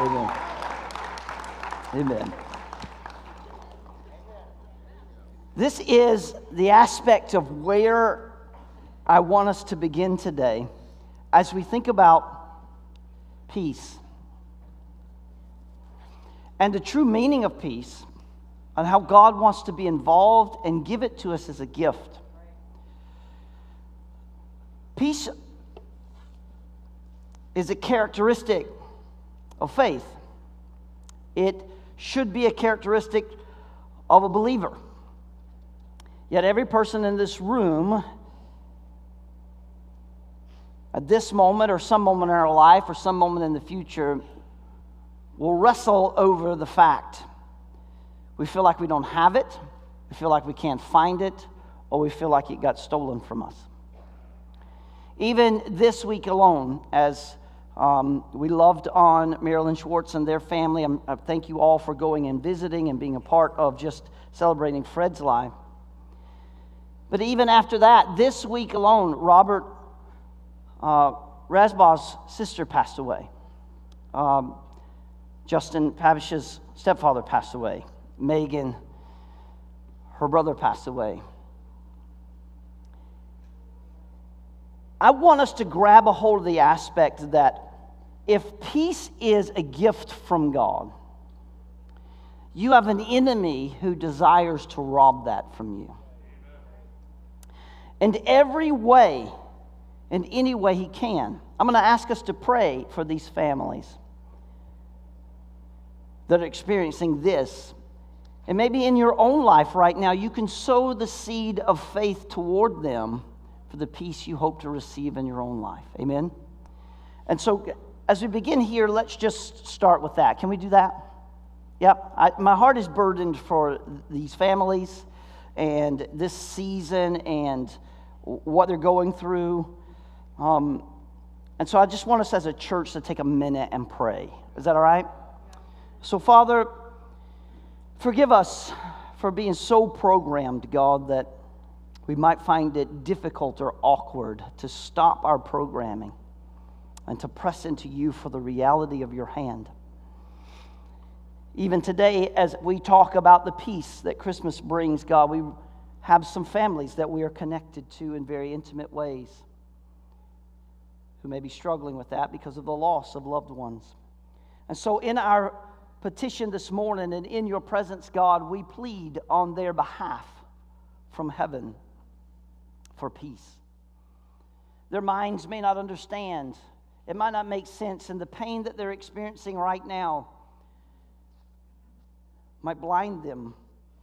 Amen. Amen. This is the aspect of where I want us to begin today as we think about peace and the true meaning of peace and how God wants to be involved and give it to us as a gift. Peace is a characteristic of faith. It should be a characteristic of a believer. Yet every person in this room, at this moment or some moment in our life or some moment in the future, will wrestle over the fact. We feel like we don't have it, we feel like we can't find it, or we feel like it got stolen from us. Even this week alone, as um, we loved on Marilyn Schwartz and their family, I'm, I thank you all for going and visiting and being a part of just celebrating Fred's life. But even after that, this week alone, Robert uh, Rasbaugh's sister passed away. Um, Justin Pavish's stepfather passed away. Megan, her brother passed away. I want us to grab a hold of the aspect that if peace is a gift from God, you have an enemy who desires to rob that from you. And every way, in any way he can. I'm going to ask us to pray for these families that are experiencing this. And maybe in your own life right now, you can sow the seed of faith toward them for the peace you hope to receive in your own life. Amen? And so, as we begin here, let's just start with that. Can we do that? Yep. I, my heart is burdened for these families and this season and what they're going through. Um, and so I just want us as a church to take a minute and pray. Is that all right? So, Father, forgive us for being so programmed, God, that we might find it difficult or awkward to stop our programming and to press into you for the reality of your hand. Even today, as we talk about the peace that Christmas brings, God, we have some families that we are connected to in very intimate ways who may be struggling with that because of the loss of loved ones. And so, in our petition this morning and in your presence, God, we plead on their behalf from heaven for peace. Their minds may not understand, it might not make sense, and the pain that they're experiencing right now might blind them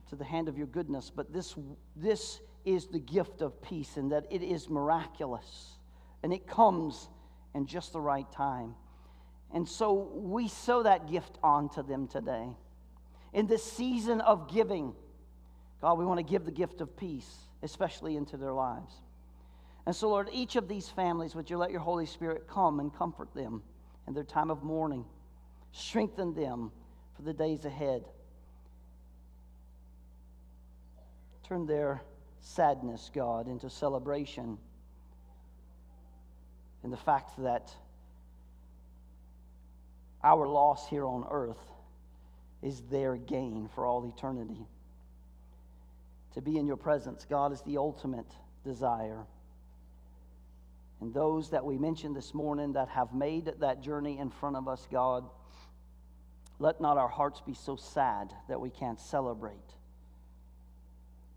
to the hand of your goodness. But this, this is the gift of peace, and that it is miraculous, and it comes in just the right time. And so we sow that gift onto them today. In this season of giving, God, we want to give the gift of peace, especially into their lives. And so, Lord, each of these families, would you let your Holy Spirit come and comfort them in their time of mourning, strengthen them for the days ahead. Turn their sadness, God, into celebration in the fact that our loss here on earth is their gain for all eternity. To be in your presence, God, is the ultimate desire. And those that we mentioned this morning that have made that journey in front of us, God, let not our hearts be so sad that we can't celebrate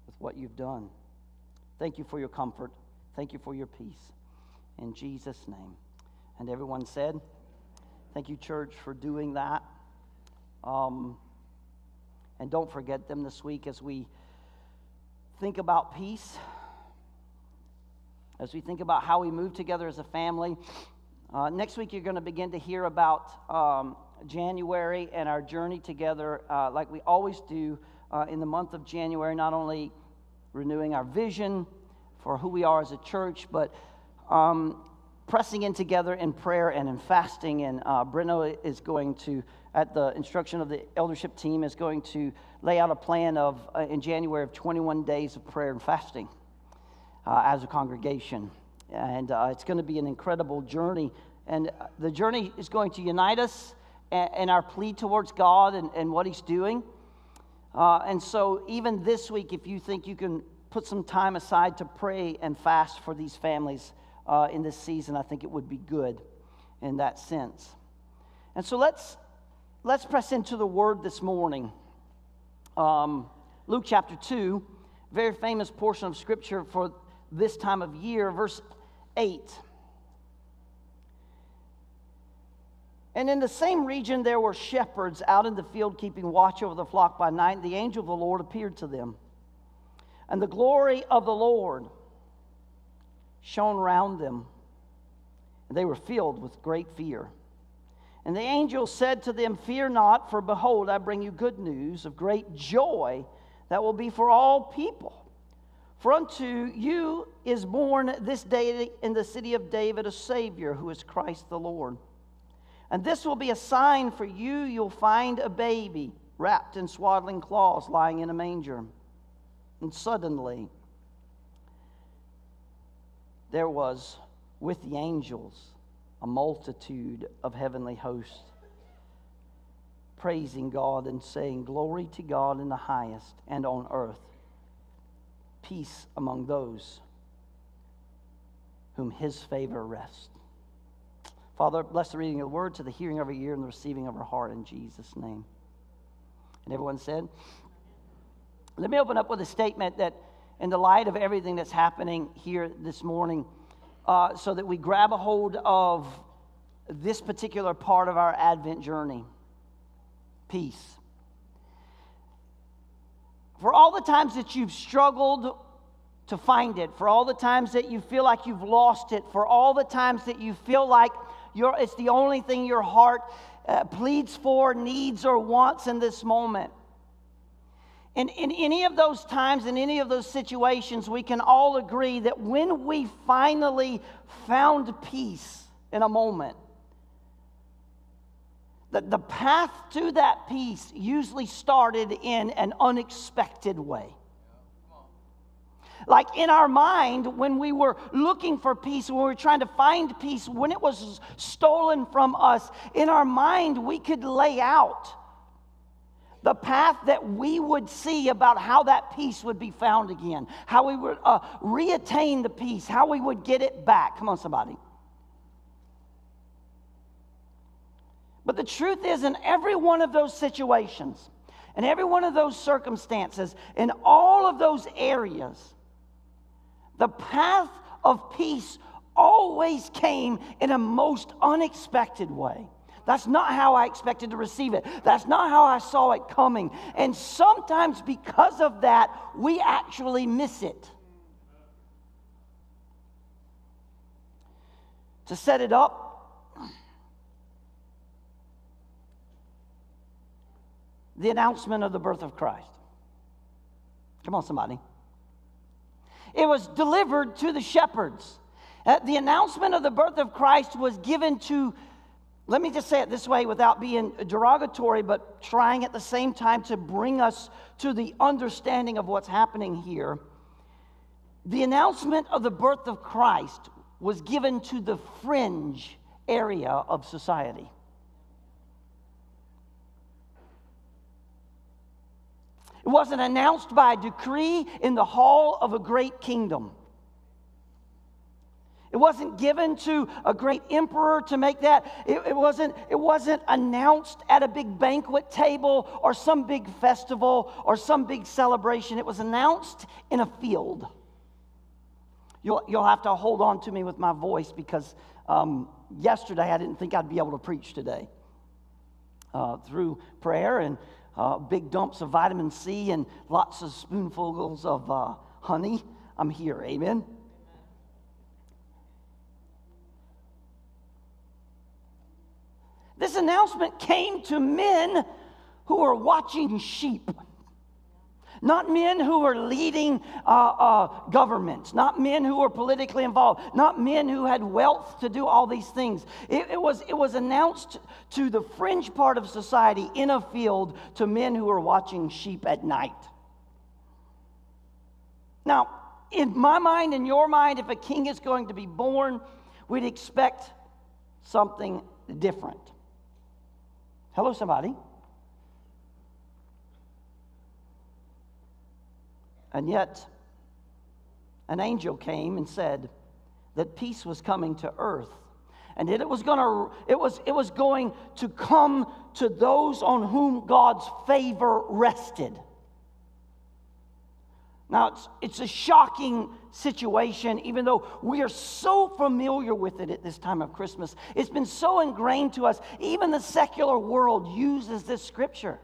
with what you've done. Thank you for your comfort. Thank you for your peace. In Jesus' name. And everyone said, Thank you, church, for doing that. Um, and don't forget them this week as we think about peace, as we think about how we move together as a family. Uh, next week, you're going to begin to hear about um, January and our journey together, uh, like we always do uh, in the month of January, not only renewing our vision for who we are as a church, but um, pressing in together in prayer and in fasting. And uh, Breno is going to, at the instruction of the eldership team, is going to lay out a plan of, uh, in January, of 21 days of prayer and fasting uh, as a congregation. And uh, it's going to be an incredible journey. And the journey is going to unite us and our plea towards God and, and what He's doing. Uh, and so, even this week, if you think you can put some time aside to pray and fast for these families uh, in this season, I think it would be good in that sense. And so, let's, let's press into the word this morning. Um, Luke chapter 2, very famous portion of scripture for this time of year, verse 8. And in the same region, there were shepherds out in the field keeping watch over the flock by night. And the angel of the Lord appeared to them. And the glory of the Lord shone round them. And they were filled with great fear. And the angel said to them, Fear not, for behold, I bring you good news of great joy that will be for all people. For unto you is born this day in the city of David a Savior, who is Christ the Lord. And this will be a sign for you. You'll find a baby wrapped in swaddling cloths lying in a manger. And suddenly, there was with the angels a multitude of heavenly hosts praising God and saying, Glory to God in the highest, and on earth, peace among those whom his favor rests. Father, bless the reading of the word to the hearing of our ear and the receiving of our heart in Jesus' name. And everyone said, let me open up with a statement that, in the light of everything that's happening here this morning, uh, so that we grab a hold of this particular part of our Advent journey peace. For all the times that you've struggled to find it, for all the times that you feel like you've lost it, for all the times that you feel like it's the only thing your heart uh, pleads for, needs, or wants in this moment. In, in any of those times, in any of those situations, we can all agree that when we finally found peace in a moment, that the path to that peace usually started in an unexpected way. Like in our mind, when we were looking for peace, when we were trying to find peace, when it was stolen from us, in our mind, we could lay out the path that we would see about how that peace would be found again, how we would uh, reattain the peace, how we would get it back. Come on, somebody. But the truth is, in every one of those situations, in every one of those circumstances, in all of those areas, the path of peace always came in a most unexpected way. That's not how I expected to receive it. That's not how I saw it coming. And sometimes, because of that, we actually miss it. To set it up, the announcement of the birth of Christ. Come on, somebody. It was delivered to the shepherds. Uh, the announcement of the birth of Christ was given to, let me just say it this way without being derogatory, but trying at the same time to bring us to the understanding of what's happening here. The announcement of the birth of Christ was given to the fringe area of society. Wasn't announced by a decree in the hall of a great kingdom. It wasn't given to a great emperor to make that. It, it, wasn't, it wasn't announced at a big banquet table or some big festival or some big celebration. It was announced in a field. You'll, you'll have to hold on to me with my voice because um, yesterday I didn't think I'd be able to preach today. Uh, through prayer and uh, big dumps of vitamin C and lots of spoonfuls of uh, honey, I'm here. Amen. This announcement came to men who were watching sheep. Not men who are leading uh, uh, governments, not men who were politically involved, not men who had wealth to do all these things. It, it, was, it was announced to the fringe part of society in a field to men who were watching sheep at night. Now, in my mind, in your mind, if a king is going to be born, we'd expect something different. Hello, somebody. And yet, an angel came and said that peace was coming to earth. And it was, gonna, it, was, it was going to come to those on whom God's favor rested. Now, it's, it's a shocking situation, even though we are so familiar with it at this time of Christmas. It's been so ingrained to us. Even the secular world uses this scripture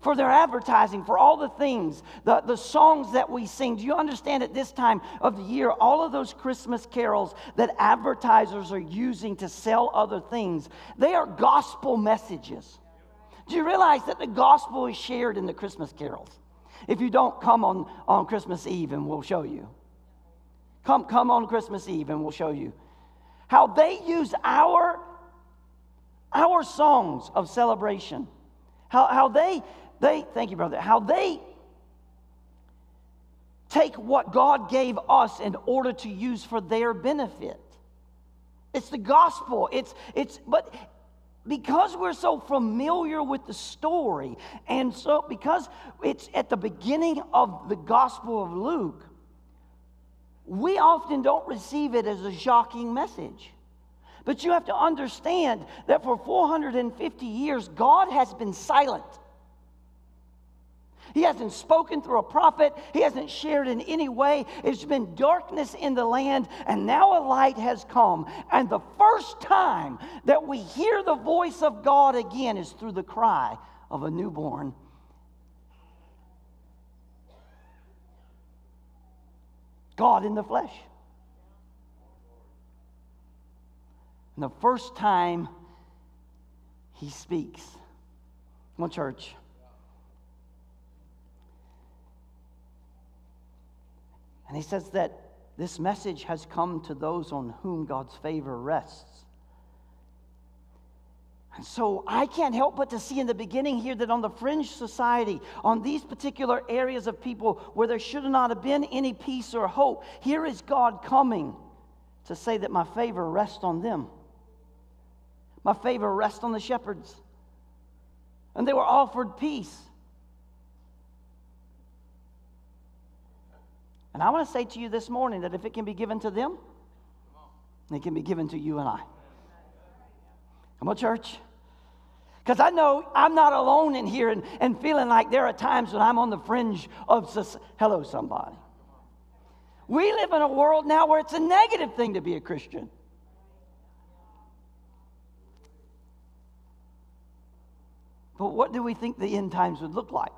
for their advertising, for all the things, the, the songs that we sing. Do you understand at this time of the year, all of those Christmas carols that advertisers are using to sell other things, they are gospel messages. Do you realize that the gospel is shared in the Christmas carols? If you don't, come on, on Christmas Eve and we'll show you. Come, come on Christmas Eve and we'll show you how they use our, our songs of celebration. How, how they they, thank you, brother, how they take what God gave us in order to use for their benefit. It's the gospel. It's, it's, but because we're so familiar with the story, and so because it's at the beginning of the Gospel of Luke, we often don't receive it as a shocking message. But you have to understand that for 450 years, God has been silent. He hasn't spoken through a prophet. He hasn't shared in any way. It's been darkness in the land, and now a light has come. And the first time that we hear the voice of God again is through the cry of a newborn. God in the flesh. And the first time he speaks. Come on, church. And he says that this message has come to those on whom God's favor rests. And so I can't help but to see in the beginning here that on the fringe society, on these particular areas of people where there should not have been any peace or hope, here is God coming to say that my favor rests on them. My favor rests on the shepherds. And they were offered peace. And I want to say to you this morning that if it can be given to them, it can be given to you and I. Come on, church. Because I know I'm not alone in here and, and feeling like there are times when I'm on the fringe of. Hello, somebody. We live in a world now where it's a negative thing to be a Christian. But what do we think the end times would look like?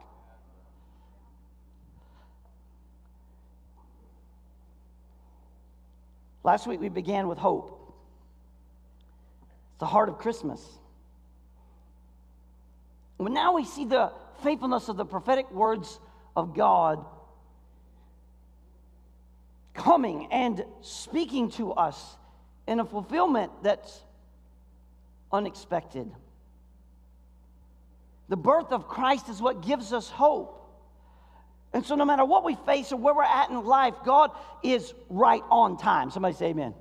Last week we began with hope. It's the heart of Christmas. But now we see the faithfulness of the prophetic words of God coming and speaking to us in a fulfillment that's unexpected. The birth of Christ is what gives us hope. And so, no matter what we face or where we're at in life, God is right on time. Somebody say amen.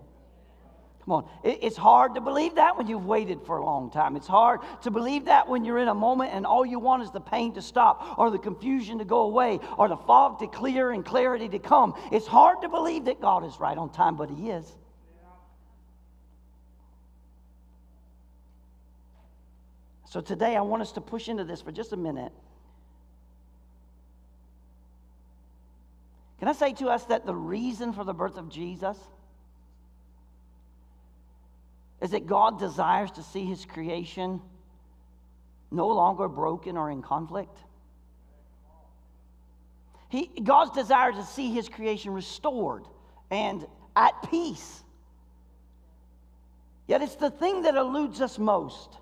Come on. It's hard to believe that when you've waited for a long time. It's hard to believe that when you're in a moment and all you want is the pain to stop or the confusion to go away or the fog to clear and clarity to come. It's hard to believe that God is right on time, but He is. So today I want us to push into this for just a minute. Can I say to us that the reason for the birth of Jesus is that God desires to see his creation no longer broken or in conflict? He, God's desire to see his creation restored and at peace. Yet it's the thing that eludes us most.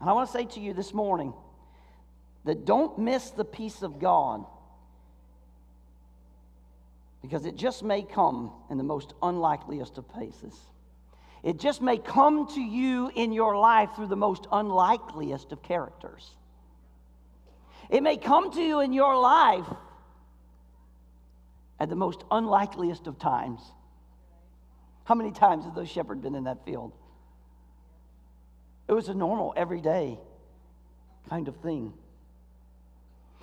And I want to say to you this morning that don't miss the peace of God because it just may come in the most unlikeliest of places. It just may come to you in your life through the most unlikeliest of characters. It may come to you in your life at the most unlikeliest of times. How many times have those shepherds been in that field? It was a normal, everyday kind of thing.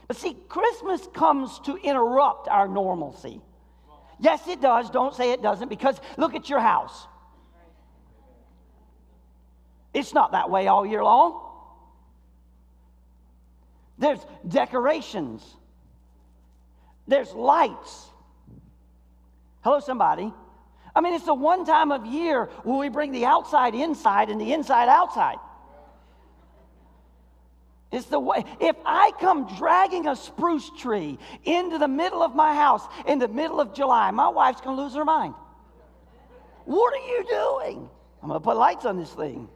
But see, Christmas comes to interrupt our normalcy. Yes, it does. Don't say it doesn't because look at your house. It's not that way all year long. There's decorations, there's lights. Hello, somebody. I mean, it's the one time of year where we bring the outside inside and the inside outside. It's the way. If I come dragging a spruce tree into the middle of my house in the middle of July, my wife's going to lose her mind. What are you doing? I'm going to put lights on this thing.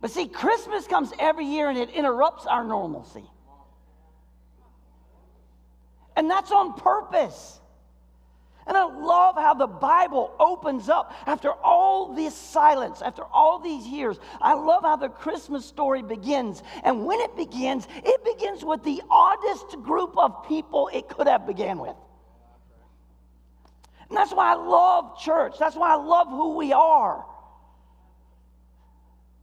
But see, Christmas comes every year and it interrupts our normalcy. And that's on purpose. And I love how the Bible opens up after all this silence, after all these years. I love how the Christmas story begins. And when it begins, it begins with the oddest group of people it could have began with. And that's why I love church. That's why I love who we are.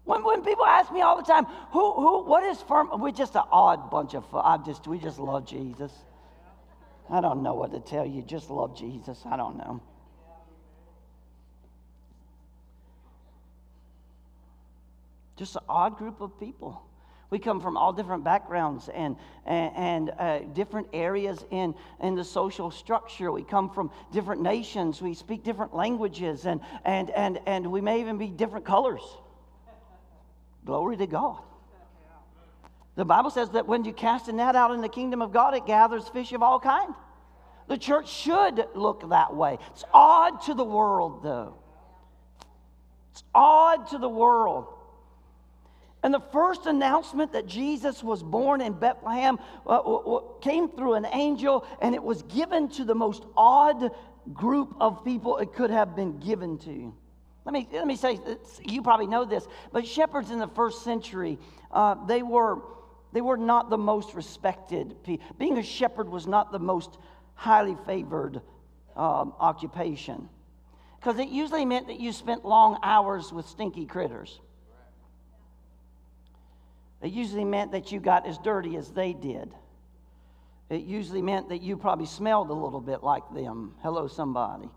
When, when people ask me all the time, who, who, what is firm? We're just an odd bunch of, I just, we just love Jesus. I don't know what to tell you. Just love Jesus. I don't know. Just an odd group of people. We come from all different backgrounds and, and, and uh, different areas in, in the social structure. We come from different nations. We speak different languages, and, and, and, and we may even be different colors. Glory to God. The Bible says that when you cast a net out in the kingdom of God, it gathers fish of all kind. The church should look that way. It's odd to the world, though. It's odd to the world. And the first announcement that Jesus was born in Bethlehem uh, came through an angel, and it was given to the most odd group of people it could have been given to. Let me, let me say, you probably know this, but shepherds in the first century, uh, they were they were not the most respected. people. Being a shepherd was not the most highly favored um, occupation because it usually meant that you spent long hours with stinky critters. It usually meant that you got as dirty as they did. It usually meant that you probably smelled a little bit like them. Hello, somebody.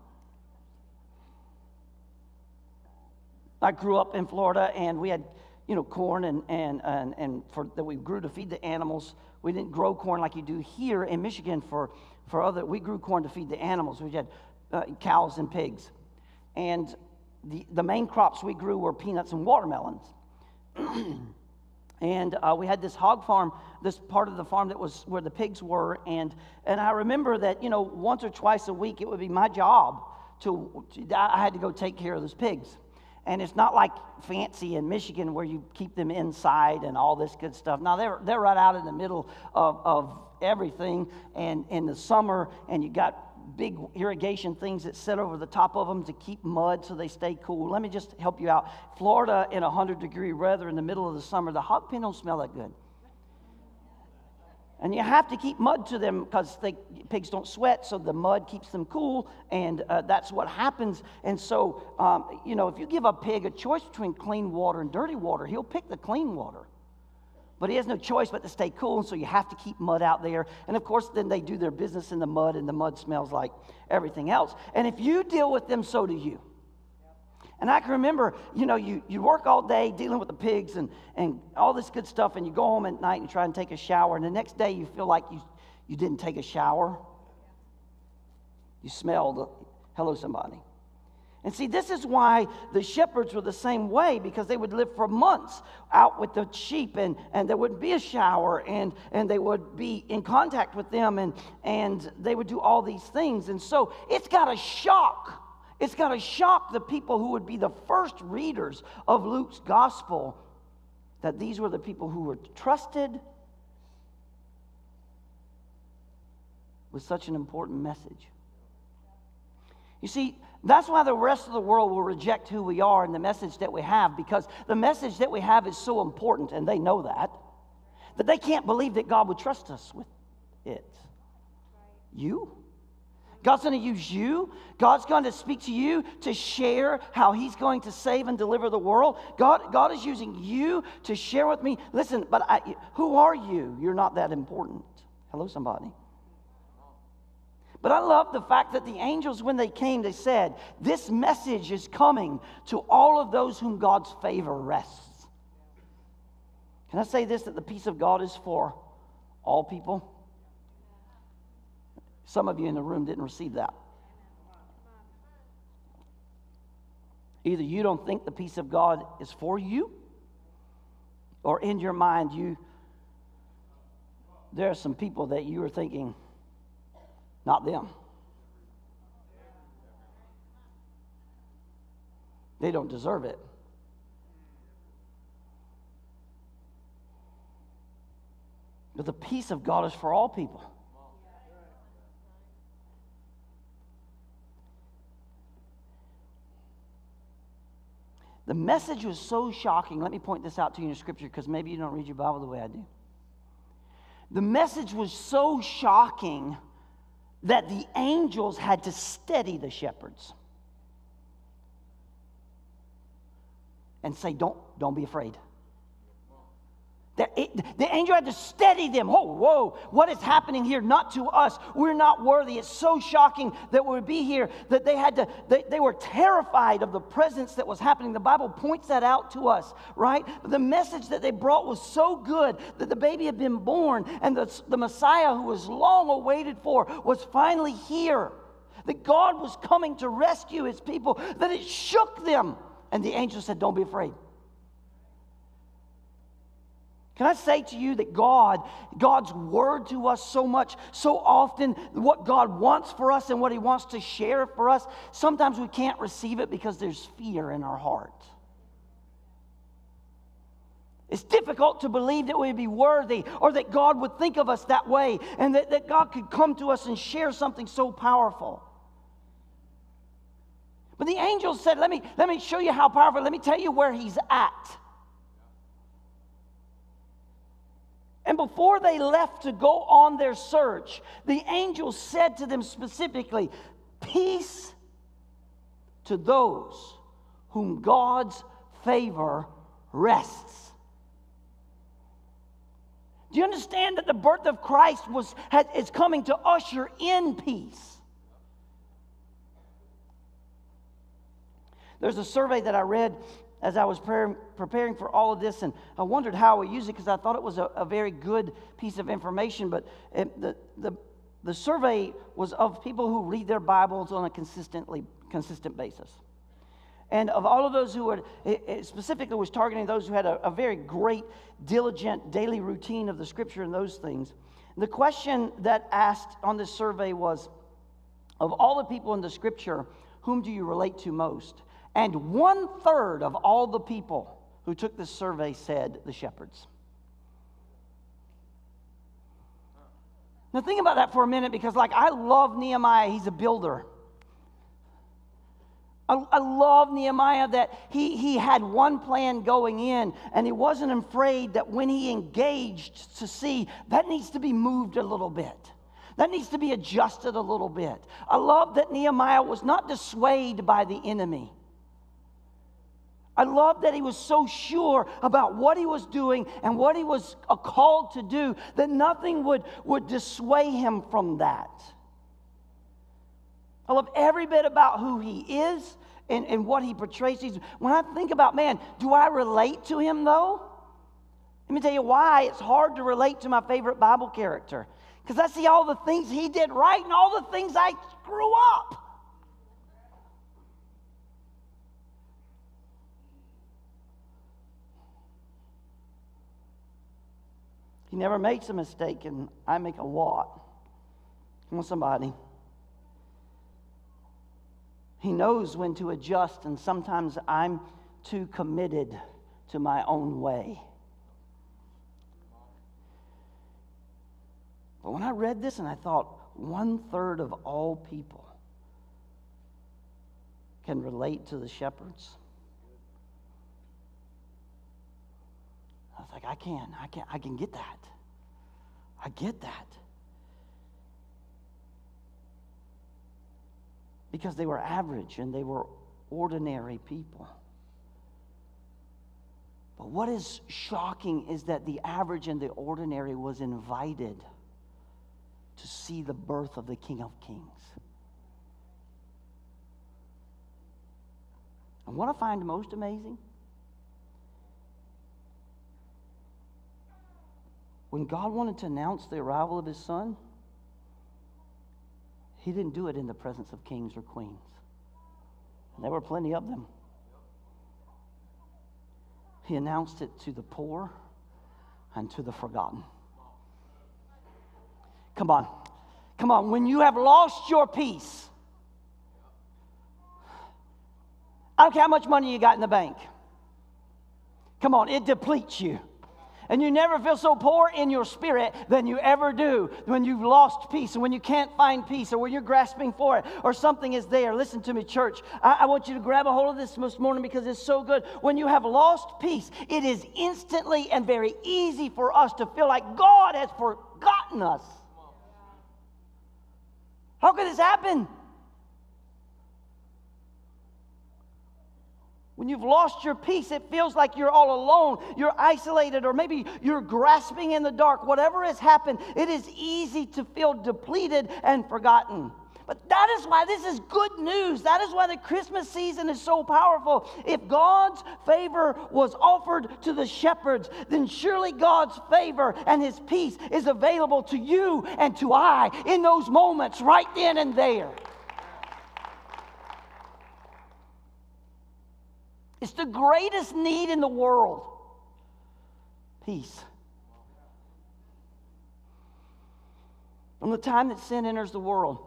I grew up in Florida and we had you know, corn and, and, and, and for, that we grew to feed the animals. We didn't grow corn like you do here in Michigan for, for other, we grew corn to feed the animals. We had uh, cows and pigs. And the, the main crops we grew were peanuts and watermelons. and uh, we had this hog farm, this part of the farm that was where the pigs were. And, and I remember that, you know, once or twice a week, it would be my job to, to I had to go take care of those pigs. And it's not like fancy in Michigan where you keep them inside and all this good stuff. Now, they're, they're right out in the middle of, of everything. And in the summer, and you got big irrigation things that sit over the top of them to keep mud so they stay cool. Let me just help you out. Florida in 100 degree weather in the middle of the summer, the hog pen don't smell that good. And you have to keep mud to them because pigs don't sweat, so the mud keeps them cool, and uh, that's what happens. And so, um, you know, if you give a pig a choice between clean water and dirty water, he'll pick the clean water. But he has no choice but to stay cool, and so you have to keep mud out there. And of course, then they do their business in the mud, and the mud smells like everything else. And if you deal with them, so do you. And I can remember, you know, you, you work all day dealing with the pigs and, and all this good stuff, and you go home at night and try and take a shower, and the next day you feel like you, you didn't take a shower. You smelled, hello, somebody. And see, this is why the shepherds were the same way because they would live for months out with the sheep and, and there wouldn't be a shower and, and they would be in contact with them and, and they would do all these things. And so it's got a shock it's going to shock the people who would be the first readers of Luke's gospel that these were the people who were trusted with such an important message. You see, that's why the rest of the world will reject who we are and the message that we have because the message that we have is so important, and they know that, that they can't believe that God would trust us with it. you. God's going to use you. God's going to speak to you to share how He's going to save and deliver the world. God, God is using you to share with me. Listen, but I, who are you? You're not that important. Hello, somebody. But I love the fact that the angels, when they came, they said, This message is coming to all of those whom God's favor rests. Can I say this that the peace of God is for all people? Some of you in the room didn't receive that. Either you don't think the peace of God is for you, or in your mind, you there are some people that you are thinking, not them. They don't deserve it. But the peace of God is for all people. The message was so shocking. Let me point this out to you in scripture because maybe you don't read your Bible the way I do. The message was so shocking that the angels had to steady the shepherds and say, Don't, don't be afraid. The, it, the angel had to steady them. Oh, whoa, what is happening here? Not to us. We're not worthy. It's so shocking that we would be here that they had to, they, they were terrified of the presence that was happening. The Bible points that out to us, right? But the message that they brought was so good that the baby had been born and the, the Messiah who was long awaited for was finally here. That God was coming to rescue his people, that it shook them. And the angel said, Don't be afraid. Can I say to you that God, God's word to us so much, so often, what God wants for us and what He wants to share for us, sometimes we can't receive it because there's fear in our heart. It's difficult to believe that we'd be worthy or that God would think of us that way and that, that God could come to us and share something so powerful. But the angel said, let me, let me show you how powerful, let me tell you where He's at. And before they left to go on their search, the angel said to them specifically, Peace to those whom God's favor rests. Do you understand that the birth of Christ was, is coming to usher in peace? There's a survey that I read as I was preparing for all of this, and I wondered how I use it because I thought it was a, a, very good piece of information. But it, the, the, the survey was of people who read their Bibles on a consistently, consistent basis. And of all of those who were, specifically was targeting those who had a, a very great, diligent daily routine of the scripture and those things. The question that asked on this survey was of all the people in the scripture, whom do you relate to most? And one third of all the people who took this survey said the shepherds. Now, think about that for a minute because, like, I love Nehemiah. He's a builder. I, I, love Nehemiah that he, he had one plan going in and he wasn't afraid that when he engaged to see that needs to be moved a little bit. That needs to be adjusted a little bit. I love that Nehemiah was not dissuaded by the enemy. I love that he was so sure about what he was doing and what he was called to do that nothing would, would dissuade him from that. I love every bit about who he is and, and what he portrays. When I think about, man, do I relate to him though? Let me tell you why it's hard to relate to my favorite Bible character. Because I see all the things he did right and all the things I screw up. He never makes a mistake, and I make a lot. Come on, somebody. He knows when to adjust, and sometimes I'm too committed to my own way. But when I read this and I thought, one third of all people can relate to the shepherds. Was like, I can, I can, I can get that. I get that. because they were average and they were ordinary people. But what is shocking is that the average and the ordinary was invited to see the birth of the King of Kings. And what I find most amazing when God wanted to announce the arrival of his son, he didn't do it in the presence of kings or queens. And there were plenty of them. He announced it to the poor and to the forgotten. Come on. Come on. When you have lost your peace, I don't care how much money you got in the bank. Come on, it depletes you. And you never feel so poor in your spirit than you ever do when you've lost peace and when you can't find peace or when you're grasping for it or something is there. Listen to me, church. I, I want you to grab a hold of this this morning because it's so good. When you have lost peace, it is instantly and very easy for us to feel like God has forgotten us. How could this happen? When you've lost your peace, it feels like you're all alone, you're isolated, or maybe you're grasping in the dark. Whatever has happened, it is easy to feel depleted and forgotten. But that is why this is good news. That is why the Christmas season is so powerful. If God's favor was offered to the shepherds, then surely God's favor and his peace is available to you and to I in those moments right then and there. It's the greatest need in the world peace. From the time that sin enters the world,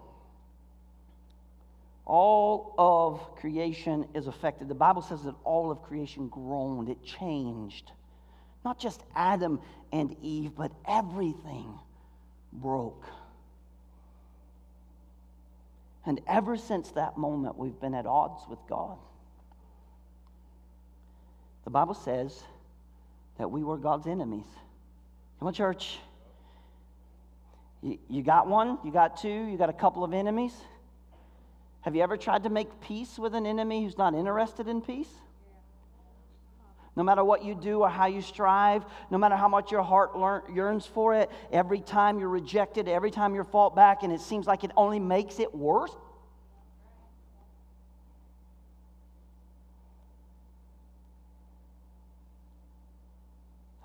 all of creation is affected. The Bible says that all of creation groaned, it changed. Not just Adam and Eve, but everything broke. And ever since that moment, we've been at odds with God. The Bible says that we were God's enemies. Come on, church. You, you got one, you got two, you got a couple of enemies. Have you ever tried to make peace with an enemy who's not interested in peace? No matter what you do or how you strive, no matter how much your heart learn, yearns for it, every time you're rejected, every time you're fought back, and it seems like it only makes it worse.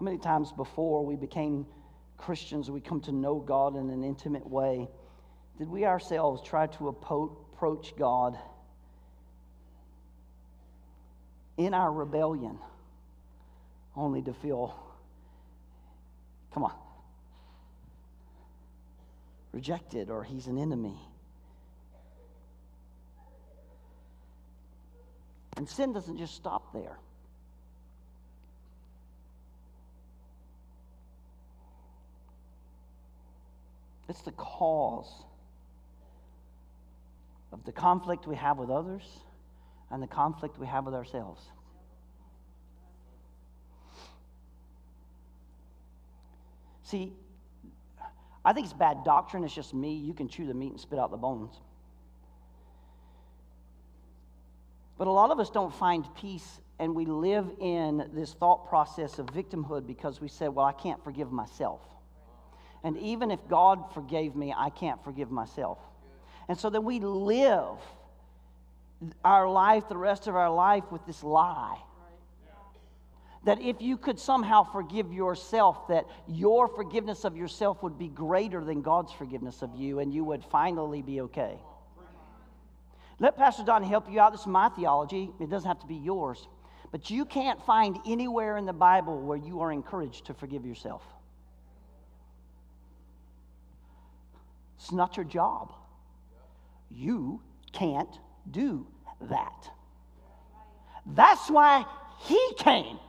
Many times before we became Christians, we come to know God in an intimate way, did we ourselves try to approach God in our rebellion only to feel, come on, rejected or he's an enemy? And sin doesn't just stop there. It's the cause of the conflict we have with others and the conflict we have with ourselves. See, I think it's bad doctrine. It's just me. You can chew the meat and spit out the bones. But a lot of us don't find peace and we live in this thought process of victimhood because we said, well, I can't forgive myself. And even if God forgave me, I can't forgive myself. And so then we live our life, the rest of our life, with this lie. That if you could somehow forgive yourself, that your forgiveness of yourself would be greater than God's forgiveness of you, and you would finally be okay. Let Pastor Don help you out. This is my theology. It doesn't have to be yours. But you can't find anywhere in the Bible where you are encouraged to forgive yourself. It's not your job. You can't do that. That's why he came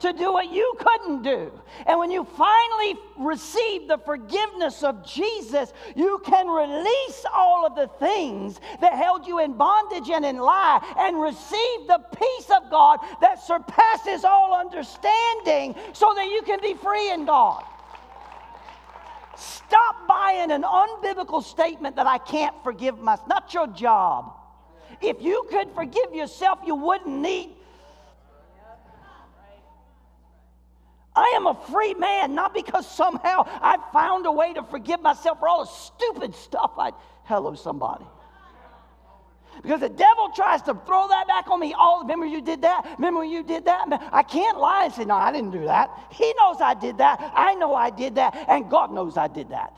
to do what you couldn't do. And when you finally receive the forgiveness of Jesus, you can release all of the things that held you in bondage and in lie and receive the peace of God that surpasses all understanding so that you can be free in God Stop buying an unbiblical statement that I can't forgive myself. Not your job. If you could forgive yourself, you wouldn't need. I am a free man, not because somehow I found a way to forgive myself for all the stupid stuff I. Hello, somebody. Because the devil tries to throw that back on me. All remember you did that? Remember you did that? I can't lie and say, no, I didn't do that. He knows I did that. I know I did that. And God knows I did that.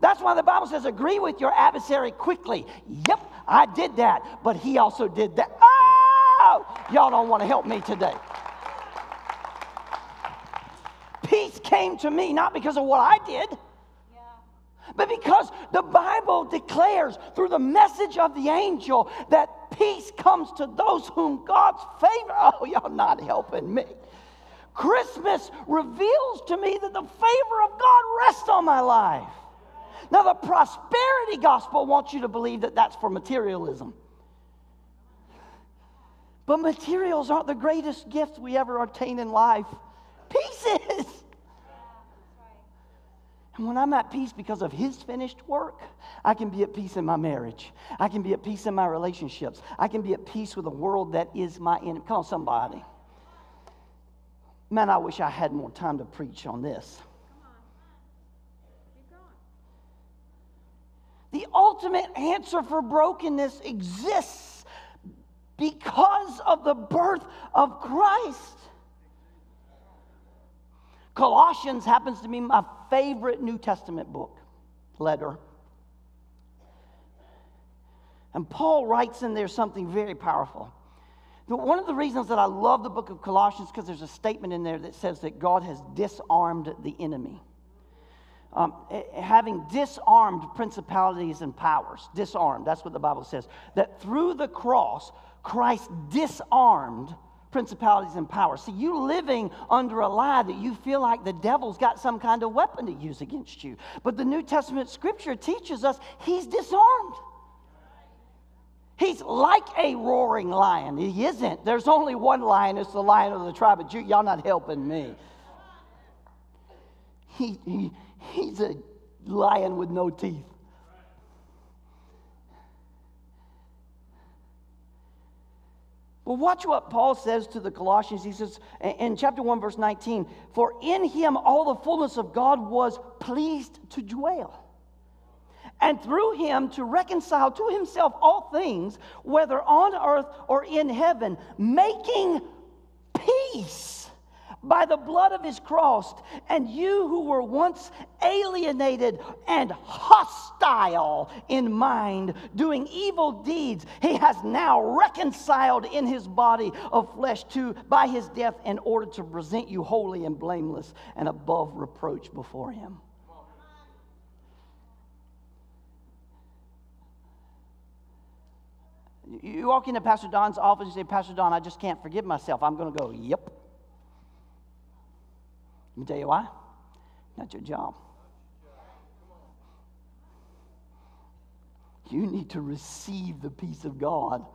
That's why the Bible says, agree with your adversary quickly. Yep, I did that. But he also did that. Oh, y'all don't want to help me today. Peace came to me not because of what I did but because the Bible declares through the message of the angel that peace comes to those whom God's favor. Oh, y'all not helping me. Christmas reveals to me that the favor of God rests on my life. Now, the prosperity gospel wants you to believe that that's for materialism. But materials aren't the greatest gift we ever obtain in life. Peace is. And when I'm at peace because of His finished work, I can be at peace in my marriage. I can be at peace in my relationships. I can be at peace with a world that is my enemy. Come on, somebody. Man, I wish I had more time to preach on this. The ultimate answer for brokenness exists because of the birth of Christ. Colossians happens to be my favorite New Testament book, letter. And Paul writes in there something very powerful. One of the reasons that I love the book of Colossians because there's a statement in there that says that God has disarmed the enemy. Um, eh, having disarmed principalities and powers, disarmed, that's what the Bible says. That through the cross, Christ disarmed principalities and powers. See, you living under a lie that you feel like the devil's got some kind of weapon to use against you. But the New Testament scripture teaches us he's disarmed. He's like a roaring lion. He isn't. There's only one lion. It's the lion of the tribe of Judah. Y'all not helping me. He, he, he's a lion with no teeth. Well, watch what Paul says to the Colossians. He says in chapter 1, verse 19, For in him all the fullness of God was pleased to dwell. And through him to reconcile to himself all things, whether on earth or in heaven, making peace by the blood of his cross. And you who were once alienated and hostile in mind, doing evil deeds, he has now reconciled in his body of flesh to by his death in order to present you holy and blameless and above reproach before him. You walk into Pastor Don's office and say, Pastor Don, I just can't forgive myself. I'm going to go, Yep. Let me tell you why. Not your job. You need to receive the peace of God.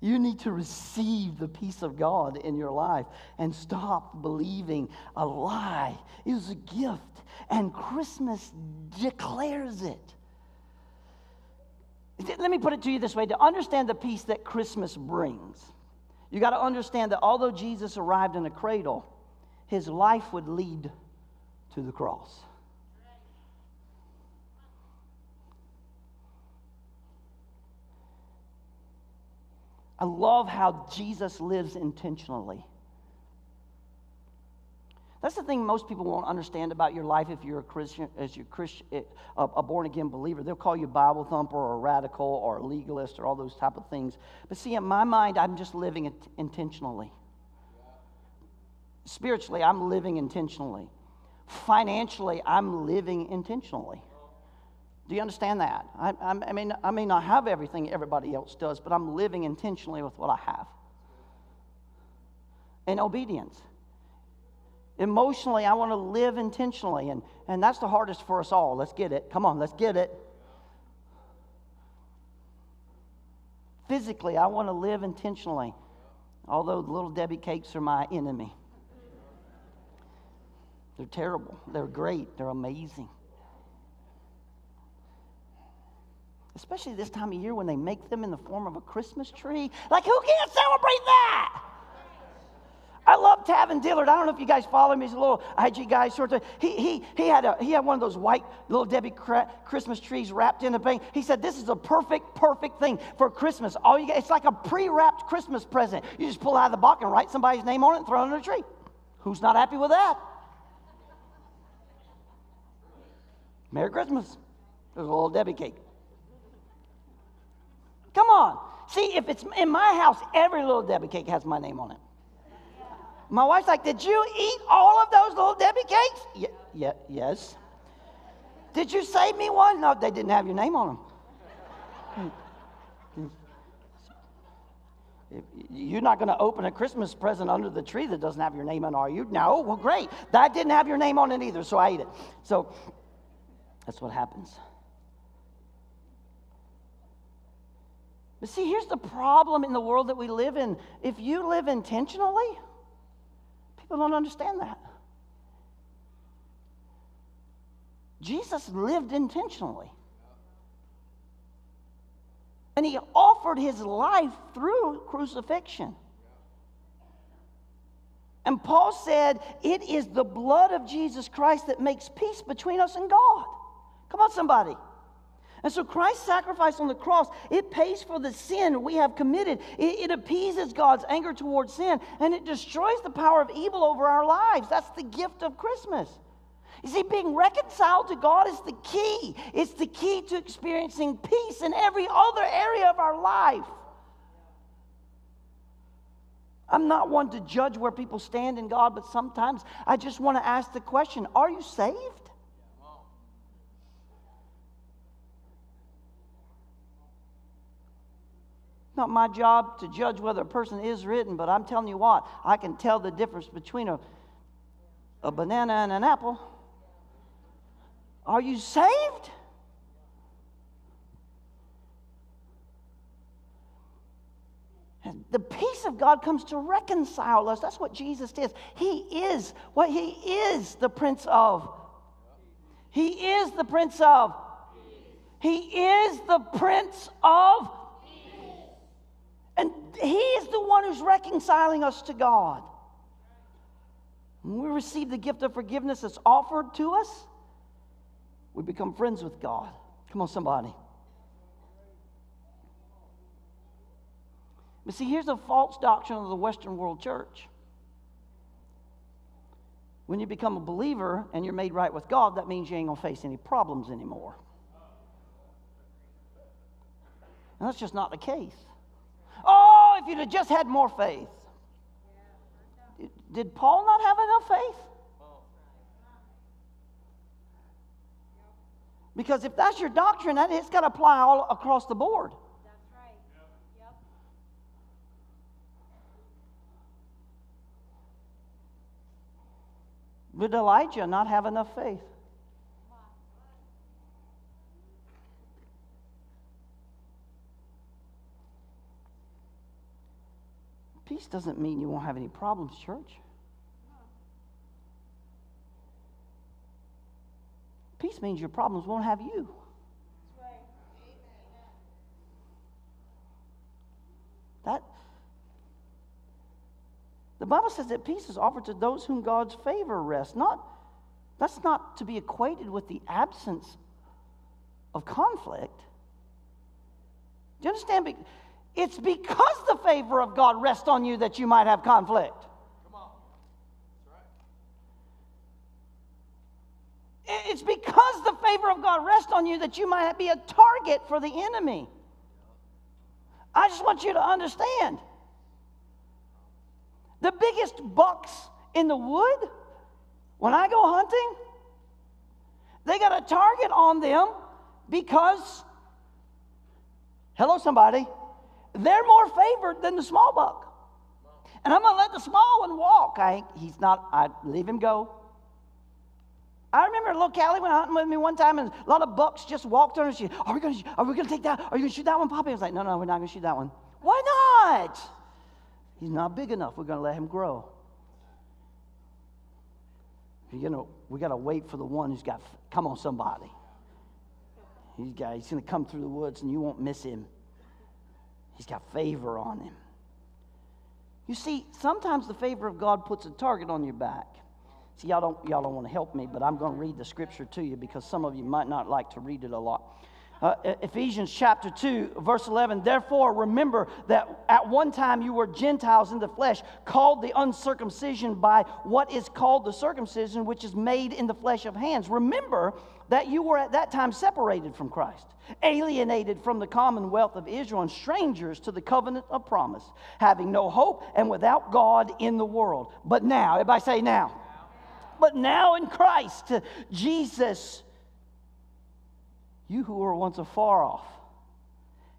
You need to receive the peace of God in your life and stop believing a lie. Was a gift, and Christmas declares it. Let me put it to you this way to understand the peace that Christmas brings, you got to understand that although Jesus arrived in a cradle, his life would lead to the cross. I love how Jesus lives intentionally. That's the thing most people won't understand about your life if you're a Christian, as you're Christian, eh, a born again believer. They'll call you Bible thumper or a radical or a legalist or all those type of things. But see, in my mind, I'm just living it intentionally. Spiritually, I'm living intentionally. Financially, I'm living intentionally. Do you understand that? I, I, mean, I may not have everything everybody else does, but I'm living intentionally with what I have. In obedience. Emotionally, I want to live intentionally, and, and that's the hardest for us all. Let's get it. Come on, let's get it. Physically, I want to live intentionally, although little Debbie cakes are my enemy. They're terrible. They're great. They're amazing. Especially this time of year when they make them in the form of a Christmas tree. Like, who can't celebrate that? I love Tavin Dillard. I don't know if you guys follow him. He's a little IG guy, sort of. He, he, he, had a, he had one of those white little Debbie Christmas trees wrapped in a thing. He said, This is a perfect, perfect thing for Christmas. All you get, it's like a pre wrapped Christmas present. You just pull out of the box and write somebody's name on it and throw it under the tree. Who's not happy with that? Merry Christmas. There's a little Debbie cake. Come on. See, if it's in my house, every little Debbie cake has my name on it. My wife's like, Did you eat all of those little Debbie cakes? Yeah, yeah, yes. Did you save me one? No, they didn't have your name on them. You're not going to open a Christmas present under the tree that doesn't have your name on, it, are you? No. Well, great. That didn't have your name on it either, so I ate it. So that's what happens. But see, here's the problem in the world that we live in. If you live intentionally, People don't understand that. Jesus lived intentionally. And he offered his life through crucifixion. And Paul said, It is the blood of Jesus Christ that makes peace between us and God. Come on, somebody. And so Christ's sacrifice on the cross, it pays for the sin we have committed. It, it, appeases God's anger towards sin, and it destroys the power of evil over our lives. That's the gift of Christmas. You see, being reconciled to God is the key. It's the key to experiencing peace in every other area of our life. I'm not one to judge where people stand in God, but sometimes I just want to ask the question Are you saved? Not my job to judge whether a person is written, but I'm telling you what, I can tell the difference between a, a banana and an apple. Are you saved? The peace of God comes to reconcile us. That's what Jesus did. He is what He is the Prince of. He is the Prince of. He is the Prince of and He is the one who's reconciling us to God. When we receive the gift of forgiveness that's offered to us, we become friends with God. Come on, somebody. But see, here's a false doctrine of the Western world church. When you become a believer and you're made right with God, that means you ain't to face any problems anymore. And that's just not the case. If you'd have just had more faith. Did Paul not have enough faith? Because if that's your doctrine, that it's got to apply all across the board. Did Elijah not have enough faith? Peace doesn't mean you won't have any problems, church. Peace means your problems won't have you. That the Bible says that peace is offered to those whom God's favor rests. Not that's not to be equated with the absence of conflict. Do you understand? It's because the favor of God rests on you that you might have conflict. It's because the favor of God rests on you that you might be a target for the enemy. I just want you to understand. The biggest bucks in the wood, when I go hunting, they got a target on them because, hello, somebody, they're more favored than the small buck. And I'm going to let the small one walk. I, he's not, I leave him go. I remember little Callie went hunting with me one time, and a lot of bucks just walked on. And she, are we going to, are we going to take that? Are you going to shoot that one, Poppy? I was like, no, no, we're not going to shoot that one. Why not? He's not big enough. We're going to let him grow. You know, we got to wait for the one who's got, come on, somebody. He's, got, he's going to come through the woods and you won't miss him. He's got favor on him. You see, sometimes the favor of God puts a target on your back. See, y'all don't, y'all don't want to help me, but I'm going to read the scripture to you because some of you might not like to read it a lot. Uh, Ephesians chapter 2, verse 11. Therefore, remember that at one time you were Gentiles in the flesh, called the uncircumcision by what is called the circumcision, which is made in the flesh of hands. Remember that you were at that time separated from Christ, alienated from the commonwealth of Israel, and strangers to the covenant of promise, having no hope and without God in the world. But now, everybody say now. But now in Christ, Jesus you who were once afar off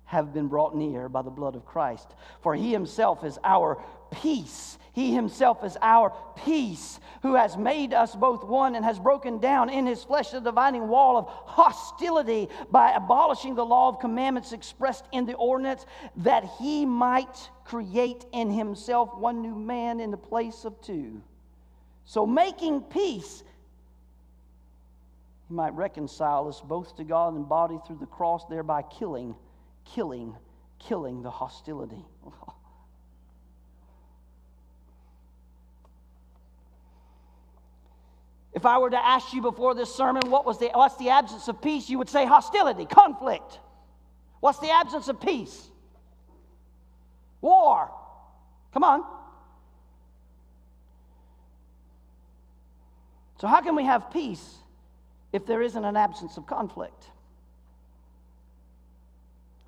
have been brought near by the blood of Christ. For he himself is our peace. He himself is our peace, who has made us both one and has broken down in his flesh the dividing wall of hostility by abolishing the law of commandments expressed in the ordinance, that he might create in himself one new man in the place of two. So, making peace he might reconcile us both to God and body through the cross, thereby killing, killing, killing the hostility. If I were to ask you before this sermon, what was the, what's the absence of peace, you would say hostility, conflict. What's the absence of peace? War. Come on. So, how can we have peace if there isn't an absence of conflict.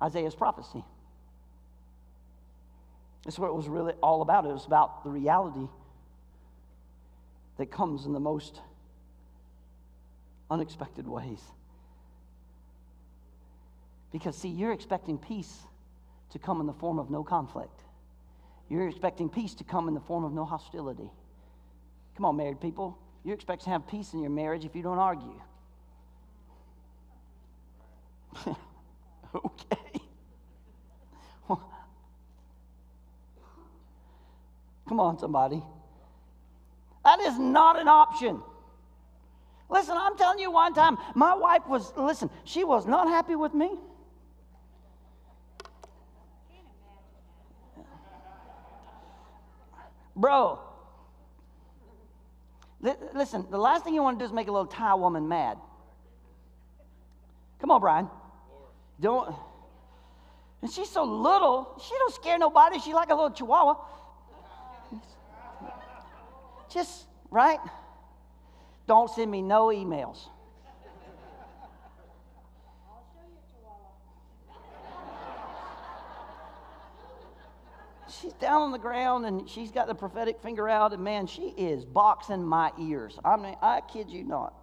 Isaiah's prophecy. That's what it was really all about. It was about the reality that comes in the most unexpected ways. Because, see, you're expecting peace to come in the form of no conflict. You're expecting peace to come in the form of no hostility. Come on, married people. You expect to have peace in your marriage if you don't argue. okay. Come on, somebody. That is not an option. Listen, I'm telling you one time, my wife was, listen, she was not happy with me. Bro, listen, the last thing you want to do is make a little Thai woman mad. Come on, Brian. Don't. And she's so little, she don't scare nobody. She's like a little chihuahua. Just, right? Don't send me no emails. she's down on the ground and she's got the prophetic finger out, and man, she is boxing my ears. I mean, I kid you not.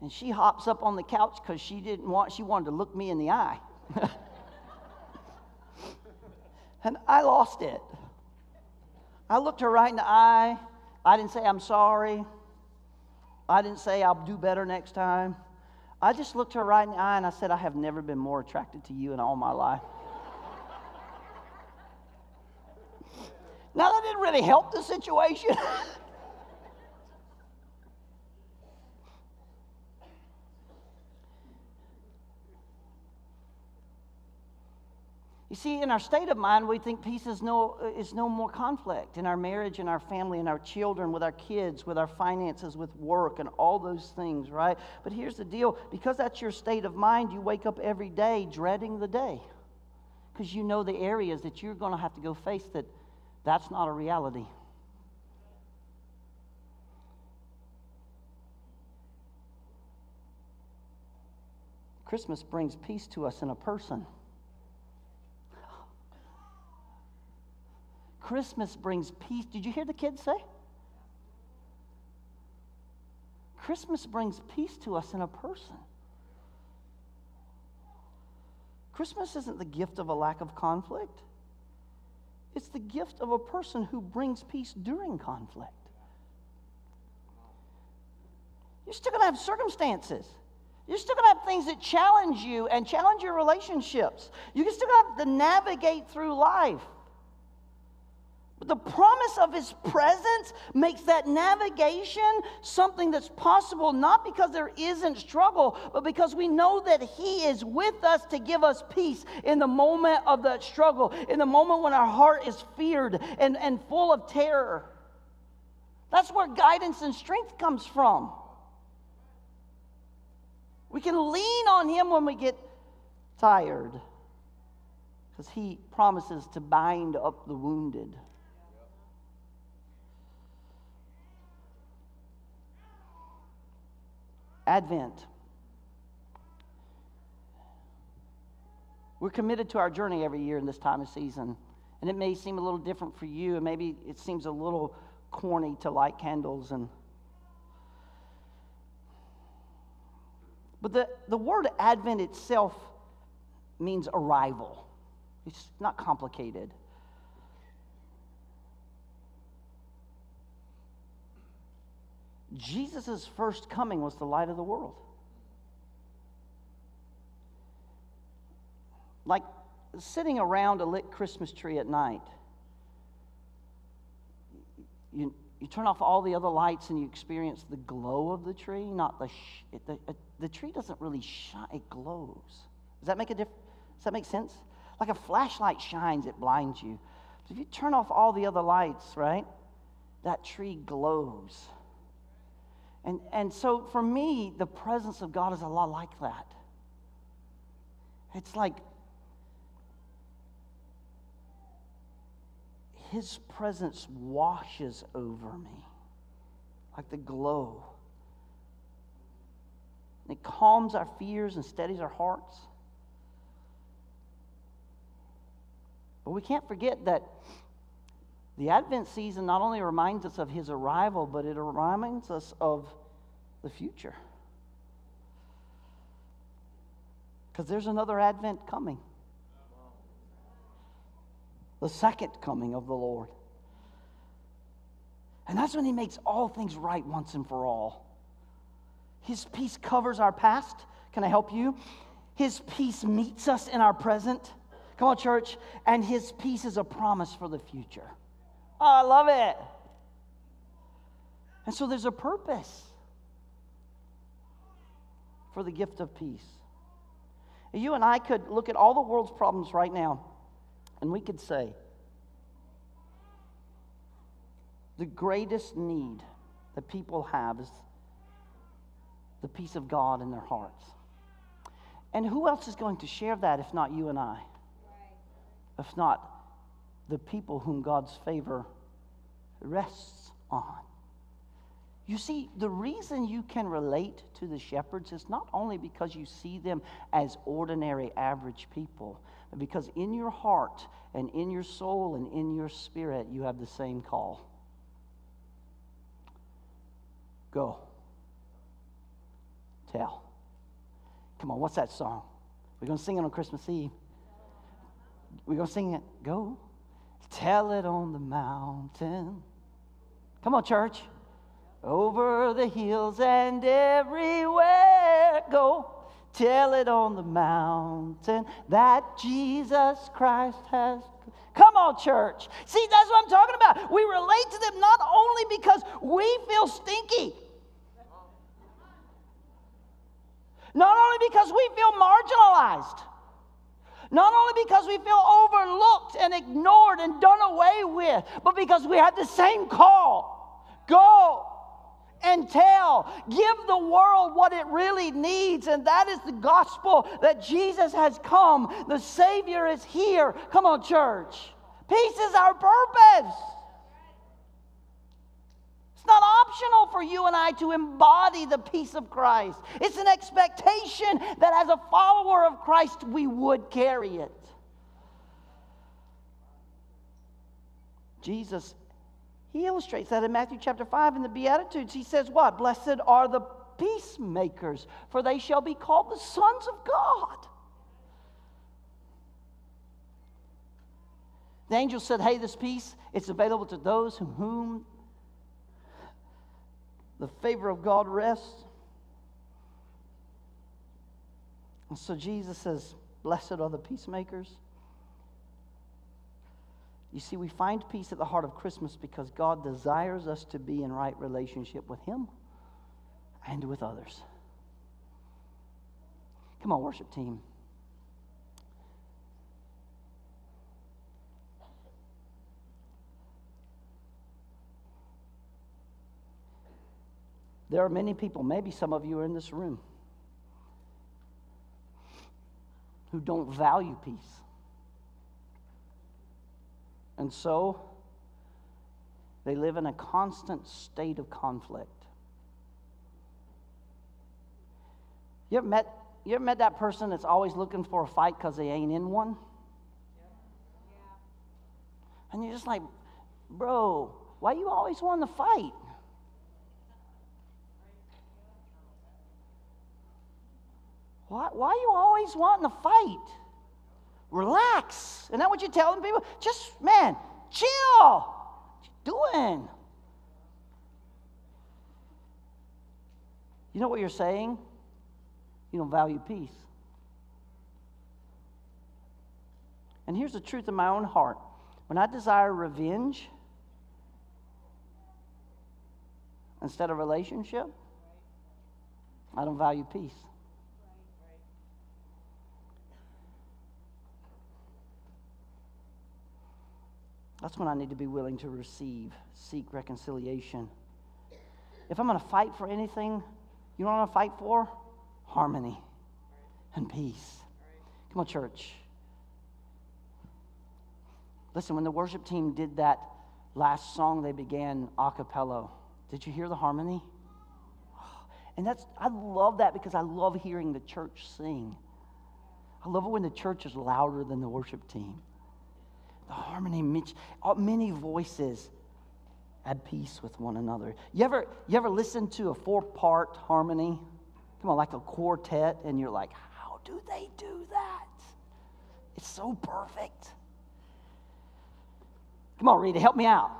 And she hops up on the couch because she didn't want, she wanted to look me in the eye. and I lost it. I looked her right in the eye. I didn't say, I'm sorry. I didn't say, I'll do better next time. I just looked her right in the eye and I said, I have never been more attracted to you in all my life. now, that didn't really help the situation. You see, in our state of mind, we think peace is no, is no more conflict in our marriage, in our family, in our children, with our kids, with our finances, with work, and all those things, right? But here's the deal because that's your state of mind, you wake up every day dreading the day because you know the areas that you're going to have to go face that that's not a reality. Christmas brings peace to us in a person. Christmas brings peace. Did you hear the kids say? Christmas brings peace to us in a person. Christmas isn't the gift of a lack of conflict, it's the gift of a person who brings peace during conflict. You're still going to have circumstances. You're still going to have things that challenge you and challenge your relationships. You're still going to have to navigate through life. The promise of his presence makes that navigation something that's possible, not because there isn't struggle, but because we know that he is with us to give us peace in the moment of that struggle, in the moment when our heart is feared and, and full of terror. That's where guidance and strength comes from. We can lean on him when we get tired because he promises to bind up the wounded. Advent. We're committed to our journey every year in this time of season. And it may seem a little different for you, and maybe it seems a little corny to light candles and but the, the word advent itself means arrival it's not complicated jesus' first coming was the light of the world like sitting around a lit christmas tree at night you, you turn off all the other lights and you experience the glow of the tree, not the, sh- the, the tree doesn't really shine, it glows. Does that make a difference? Does that make sense? Like a flashlight shines, it blinds you. But if you turn off all the other lights, right, that tree glows. And, and so for me, the presence of God is a lot like that. It's like His presence washes over me like the glow. It calms our fears and steadies our hearts. But we can't forget that the Advent season not only reminds us of his arrival, but it reminds us of the future. Because there's another Advent coming the second coming of the Lord. And that's when He makes all things right once and for all. His peace covers our past. Can I help you? His peace meets us in our present. Come on, church. And His peace is a promise for the future. Oh, I love it. And so there's a purpose for the gift of peace. You and I could look at all the world's problems right now and we could say, the greatest need that people have is the peace of God in their hearts. And who else is going to share that if not you and I? If not the people whom God's favor rests on. You see, the reason you can relate to the shepherds is not only because you see them as ordinary, average people, but because in your heart and in your soul and in your spirit, you have the same call Go. Tell. Come on, what's that song? We're going to sing it on Christmas Eve. We're going to sing it. Go. Tell it on the mountain. Come on, church over the hills and everywhere go. Tell it on the mountain that Jesus Christ has. Come on, church. See, that's what I'm talking about. We relate to them not only because we feel stinky, not only because we feel marginalized, not only because we feel overlooked and ignored and done away with, but because we have the same call go and tell. Give the world what it really needs, and that is the gospel that Jesus has come. The Savior is here. Come on, church. Peace is our purpose. It's not optional for you and I to embody the peace of Christ. It's an expectation that as a follower of Christ, we would carry it. Jesus he illustrates that in Matthew chapter 5 in the Beatitudes. He says, What? Blessed are the peacemakers, for they shall be called the sons of God. The angel said, Hey, this peace, it's available to those whom the favor of God rests. And so Jesus says, Blessed are the peacemakers. You see, we find peace at the heart of Christmas because God desires us to be in right relationship with Him and with others. Come on, worship team. There are many people, maybe some of you are in this room, who don't value peace. And so they live in a constant state of conflict. You ever met, you ever met that person that's always looking for a fight because they ain't in one? And you're just like, bro, why you always want to fight? Why, why are you always wanting to fight? Relax. Isn't that what you're telling people? Just, man, chill. What you doing? You know what you're saying? You don't value peace. And here's the truth in my own heart when I desire revenge instead of relationship, I don't value peace. That's when I need to be willing to receive, seek reconciliation. If I'm going to fight for anything, you know what I'm going to fight for? Harmony and peace. Come on, church. Listen, when the worship team did that last song they began a cappella, did you hear the harmony? And that's I love that because I love hearing the church sing. I love it when the church is louder than the worship team the harmony, many voices at peace with one another. You ever, you ever listen to a four part harmony? Come on, like a quartet, and you're like, how do they do that? It's so perfect. Come on, Rita, help me out.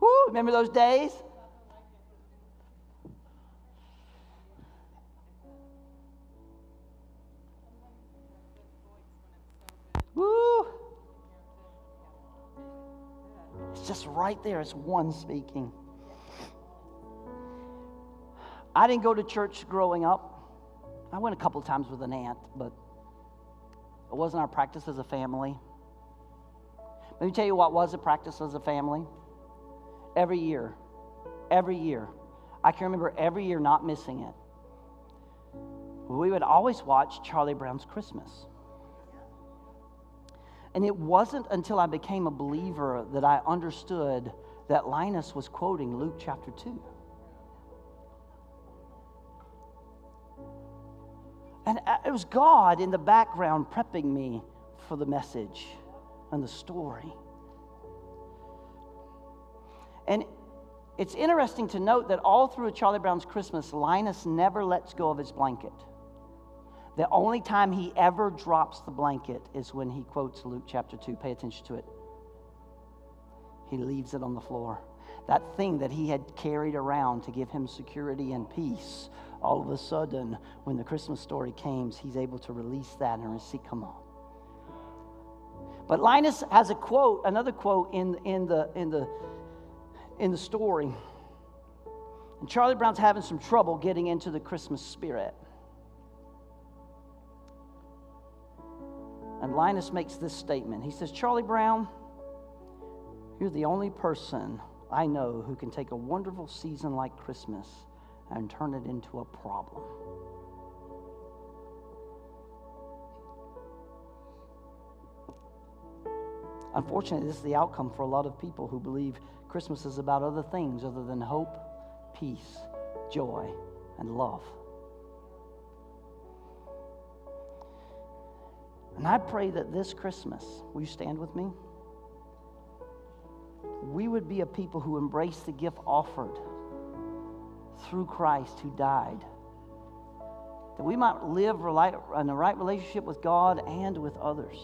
Woo, remember those days? Woo! It's just right there. It's one speaking. I didn't go to church growing up. I went a couple times with an aunt, but it wasn't our practice as a family. Let me tell you what was a practice as a family. Every year, every year, I can remember every year not missing it. We would always watch Charlie Brown's Christmas. And it wasn't until I became a believer that I understood that Linus was quoting Luke chapter 2. And it was God in the background prepping me for the message and the story. And it's interesting to note that all through Charlie Brown's Christmas, Linus never lets go of his blanket. The only time he ever drops the blanket is when he quotes Luke chapter 2. Pay attention to it. He leaves it on the floor. That thing that he had carried around to give him security and peace, all of a sudden, when the Christmas story came, he's able to release that and receive, come on. But Linus has a quote, another quote in, in, the, in, the, in the story. And Charlie Brown's having some trouble getting into the Christmas spirit. And Linus makes this statement. He says, Charlie Brown, you're the only person I know who can take a wonderful season like Christmas and turn it into a problem. Unfortunately, this is the outcome for a lot of people who believe Christmas is about other things other than hope, peace, joy, and love. And I pray that this Christmas, will you stand with me? We would be a people who embrace the gift offered through Christ who died. That we might live in the right relationship with God and with others.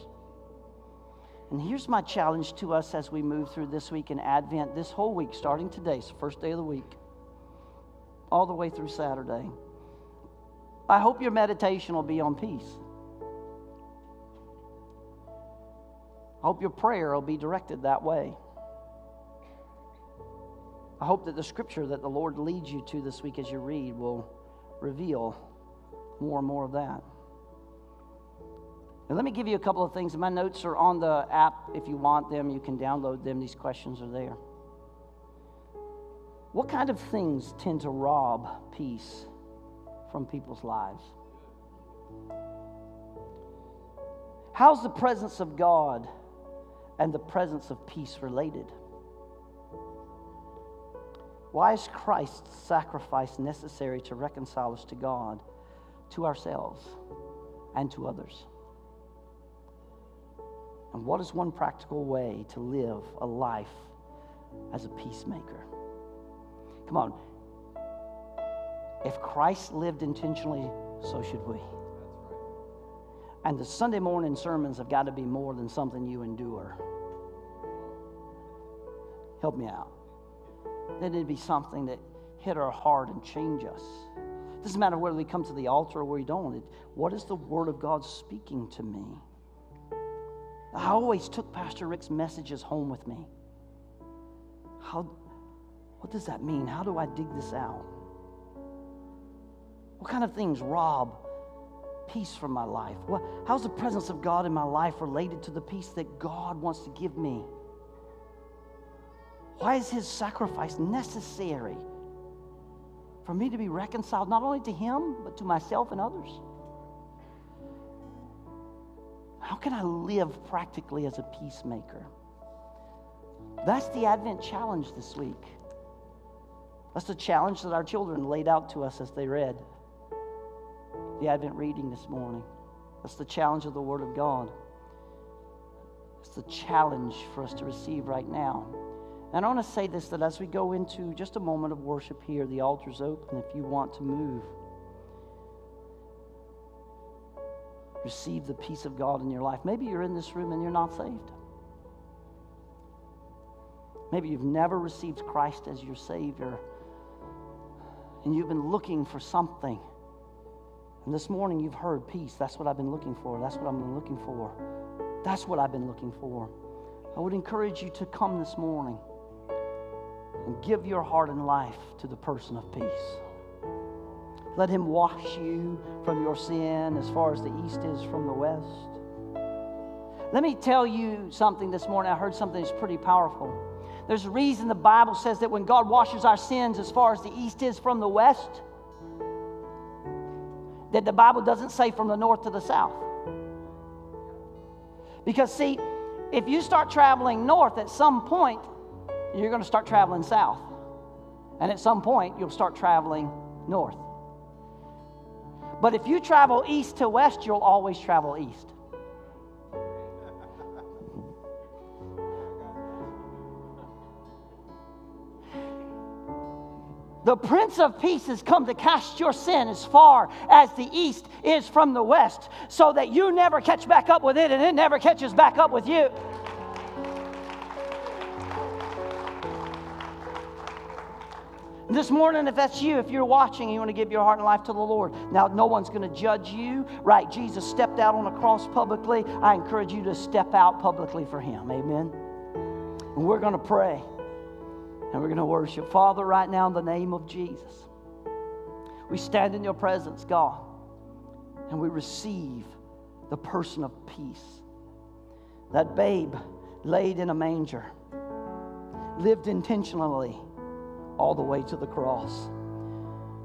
And here's my challenge to us as we move through this week in Advent, this whole week, starting today, the first day of the week, all the way through Saturday. I hope your meditation will be on peace. Hope your prayer will be directed that way. I hope that the scripture that the Lord leads you to this week as you read will reveal more and more of that. Now, let me give you a couple of things. My notes are on the app. If you want them, you can download them. These questions are there. What kind of things tend to rob peace from people's lives? How's the presence of God and the presence of peace related? Why is Christ's sacrifice necessary to reconcile us to God, to ourselves, and to others? And what is one practical way to live a life as a peacemaker? Come on. If Christ lived intentionally, so should we. And the Sunday morning sermons have got to be more than something you endure. Help me out. Then it'd be something that hit our heart and change us. It doesn't matter whether we come to the altar or we don't. It, what is the Word of God speaking to me? I always took Pastor Rick's messages home with me. How, what does that mean? How do I dig this out? What kind of things rob peace from my life? What, how's the presence of God in my life related to the peace that God wants to give me? Why is his sacrifice necessary for me to be reconciled not only to him, but to myself and others? How can I live practically as a peacemaker? That's the Advent challenge this week. That's the challenge that our children laid out to us as they read the Advent reading this morning. That's the challenge of the Word of God. It's the challenge for us to receive right now. And I want to say this that as we go into just a moment of worship here, the altar's open if you want to move. receive the peace of God in your life. Maybe you're in this room and you're not saved. Maybe you've never received Christ as your Savior and you've been looking for something. And this morning you've heard peace. That's what I've been looking for. That's what I've been looking for. That's what I've been looking for. I would encourage you to come this morning and give your heart and life to the person of peace. Let him wash you from your sin as far as the east is from the west. Let me tell you something this morning. I heard something that's pretty powerful. There's a reason the Bible says that when God washes our sins as far as the east is from the west, that the Bible doesn't say from the north to the south. Because, see, if you start traveling north, at some point, you're going to start traveling south. And at some point, you'll start traveling north. But if you travel east to west, you'll always travel east. The Prince of Peace has come to cast your sin as far as the east is from the west, so that you never catch back up with it and it never catches back up with you. This morning, if that's you, if you're watching you want to give your heart and life to the Lord, now no one's going to judge you, right? Jesus stepped out on the cross publicly. I encourage you to step out publicly for Him. Amen. And we're going to pray and we're going to worship. Father, right now, in the name of Jesus, we stand in your presence, God, and we receive the person of peace. That babe laid in a manger, lived intentionally all the way to the cross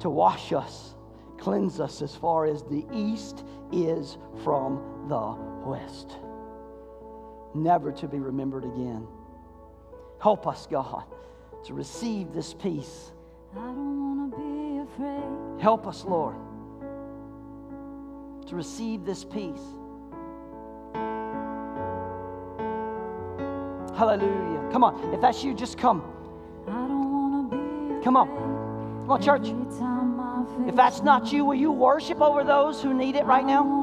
to wash us, cleanse us as far as the east is from the west. Never to be remembered again. Help us, God, to receive this peace. I don't want to be afraid. Help us, Lord, to receive this peace. Hallelujah. Come on. If that's you, just come. Come on. Come on, church. If that's not you, will you worship over those who need it right now?